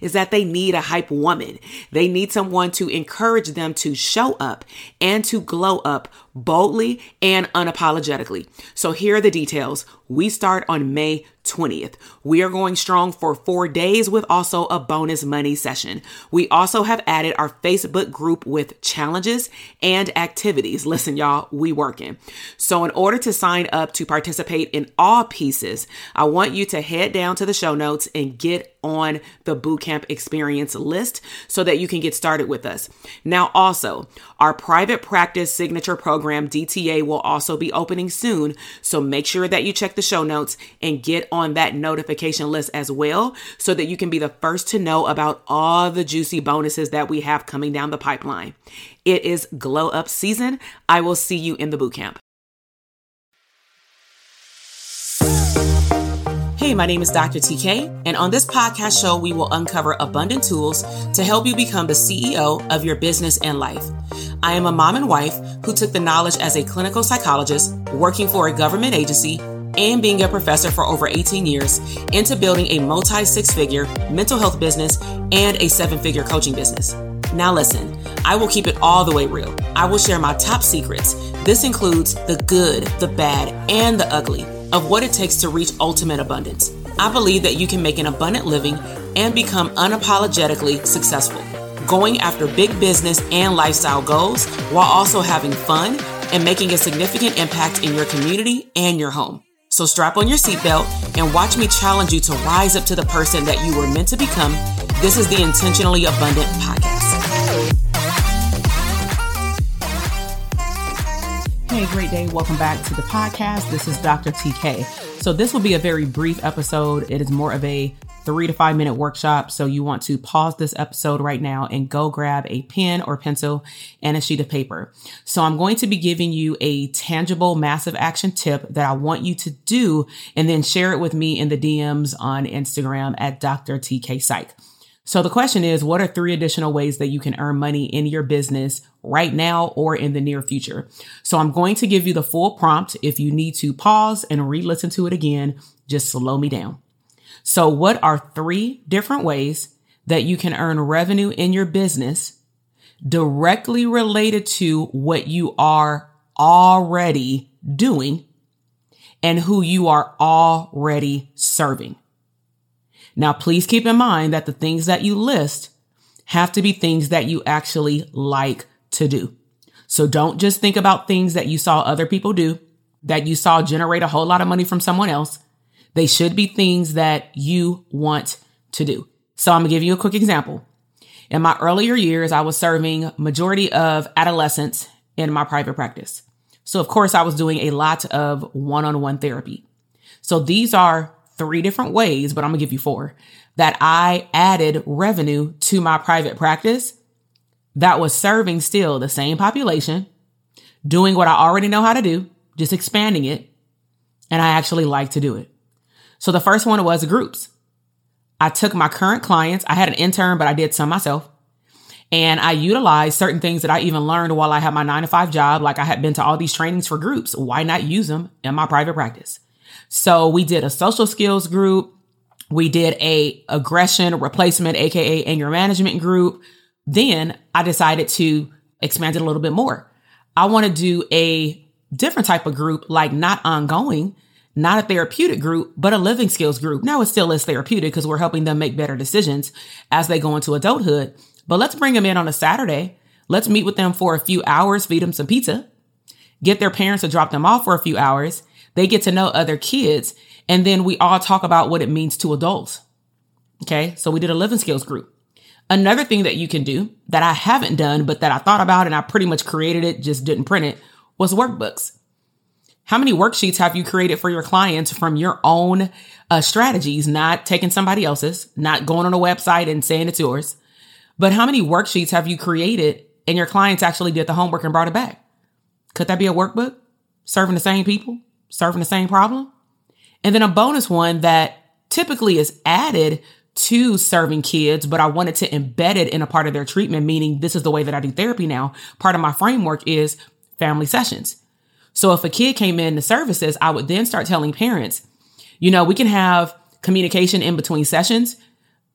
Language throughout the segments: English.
is that they need a hype woman. They need someone to encourage them to show up and to glow up boldly and unapologetically. So here are the details. We start on May 20th. We are going strong for four days with also a bonus money session. We also have added our Facebook group with challenges and activities. Listen, y'all, we working. So in order to sign up to participate in all pieces, I want you to head down to the show notes and get on the bootcamp experience list so that you can get started with us. Now, also, our private practice signature program DTA will also be opening soon. So make sure that you check the show notes and get on that notification list as well so that you can be the first to know about all the juicy bonuses that we have coming down the pipeline. It is glow up season. I will see you in the bootcamp. Hey, my name is Dr. TK, and on this podcast show, we will uncover abundant tools to help you become the CEO of your business and life. I am a mom and wife who took the knowledge as a clinical psychologist, working for a government agency, and being a professor for over 18 years into building a multi six figure mental health business and a seven figure coaching business. Now, listen, I will keep it all the way real. I will share my top secrets. This includes the good, the bad, and the ugly of what it takes to reach ultimate abundance. I believe that you can make an abundant living and become unapologetically successful, going after big business and lifestyle goals while also having fun and making a significant impact in your community and your home. So strap on your seatbelt and watch me challenge you to rise up to the person that you were meant to become. This is the Intentionally Abundant Podcast. Hey, great day. Welcome back to the podcast. This is Dr. TK. So, this will be a very brief episode. It is more of a three to five minute workshop. So, you want to pause this episode right now and go grab a pen or pencil and a sheet of paper. So, I'm going to be giving you a tangible, massive action tip that I want you to do and then share it with me in the DMs on Instagram at Dr. TK Psych. So the question is, what are three additional ways that you can earn money in your business right now or in the near future? So I'm going to give you the full prompt. If you need to pause and re-listen to it again, just slow me down. So what are three different ways that you can earn revenue in your business directly related to what you are already doing and who you are already serving? Now, please keep in mind that the things that you list have to be things that you actually like to do. So don't just think about things that you saw other people do, that you saw generate a whole lot of money from someone else. They should be things that you want to do. So I'm gonna give you a quick example. In my earlier years, I was serving majority of adolescents in my private practice. So of course I was doing a lot of one-on-one therapy. So these are three different ways, but I'm gonna give you four that I added revenue to my private practice that was serving still the same population, doing what I already know how to do, just expanding it. And I actually like to do it. So the first one was groups. I took my current clients. I had an intern, but I did some myself. And I utilized certain things that I even learned while I had my nine to five job. Like I had been to all these trainings for groups. Why not use them in my private practice? So we did a social skills group. We did a aggression replacement, AKA anger management group. Then I decided to expand it a little bit more. I want to do a different type of group, like not ongoing, not a therapeutic group, but a living skills group. Now it still is therapeutic because we're helping them make better decisions as they go into adulthood. But let's bring them in on a Saturday. Let's meet with them for a few hours, feed them some pizza, get their parents to drop them off for a few hours, they get to know other kids. And then we all talk about what it means to adults. Okay. So we did a living skills group. Another thing that you can do that I haven't done, but that I thought about and I pretty much created it, just didn't print it, was workbooks. How many worksheets have you created for your clients from your own uh, strategies, not taking somebody else's, not going on a website and saying it's yours, but how many worksheets have you created and your clients actually did the homework and brought it back? Could that be a workbook? Serving the same people, serving the same problem? And then a bonus one that typically is added to serving kids, but I wanted to embed it in a part of their treatment, meaning this is the way that I do therapy now. Part of my framework is family sessions. So if a kid came in the services, I would then start telling parents, you know, we can have communication in between sessions,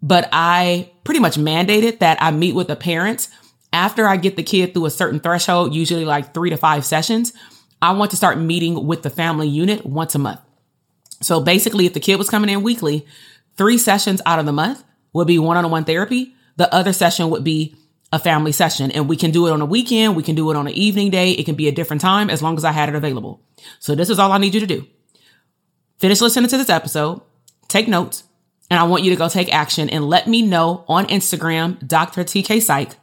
but I pretty much mandated that I meet with the parents after I get the kid through a certain threshold, usually like three to five sessions. I want to start meeting with the family unit once a month. So basically, if the kid was coming in weekly, three sessions out of the month would be one on one therapy. The other session would be a family session and we can do it on a weekend. We can do it on an evening day. It can be a different time as long as I had it available. So this is all I need you to do. Finish listening to this episode, take notes, and I want you to go take action and let me know on Instagram, Dr. TK Psych,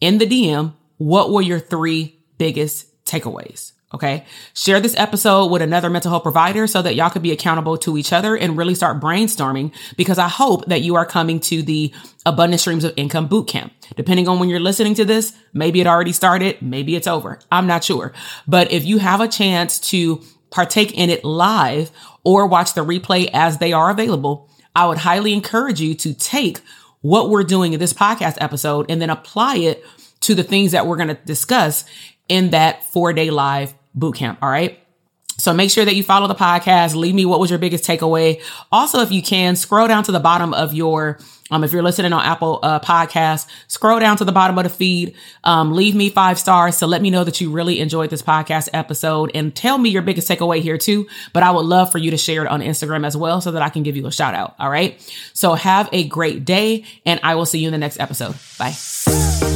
in the DM, what were your three biggest takeaways? Okay. Share this episode with another mental health provider so that y'all could be accountable to each other and really start brainstorming because I hope that you are coming to the abundant streams of income boot camp. Depending on when you're listening to this, maybe it already started. Maybe it's over. I'm not sure. But if you have a chance to partake in it live or watch the replay as they are available, I would highly encourage you to take what we're doing in this podcast episode and then apply it to the things that we're going to discuss in that four day live boot camp. All right. So make sure that you follow the podcast. Leave me what was your biggest takeaway. Also, if you can, scroll down to the bottom of your um, if you're listening on Apple uh, Podcasts, scroll down to the bottom of the feed. Um, leave me five stars to let me know that you really enjoyed this podcast episode and tell me your biggest takeaway here too. But I would love for you to share it on Instagram as well so that I can give you a shout out. All right. So have a great day and I will see you in the next episode. Bye.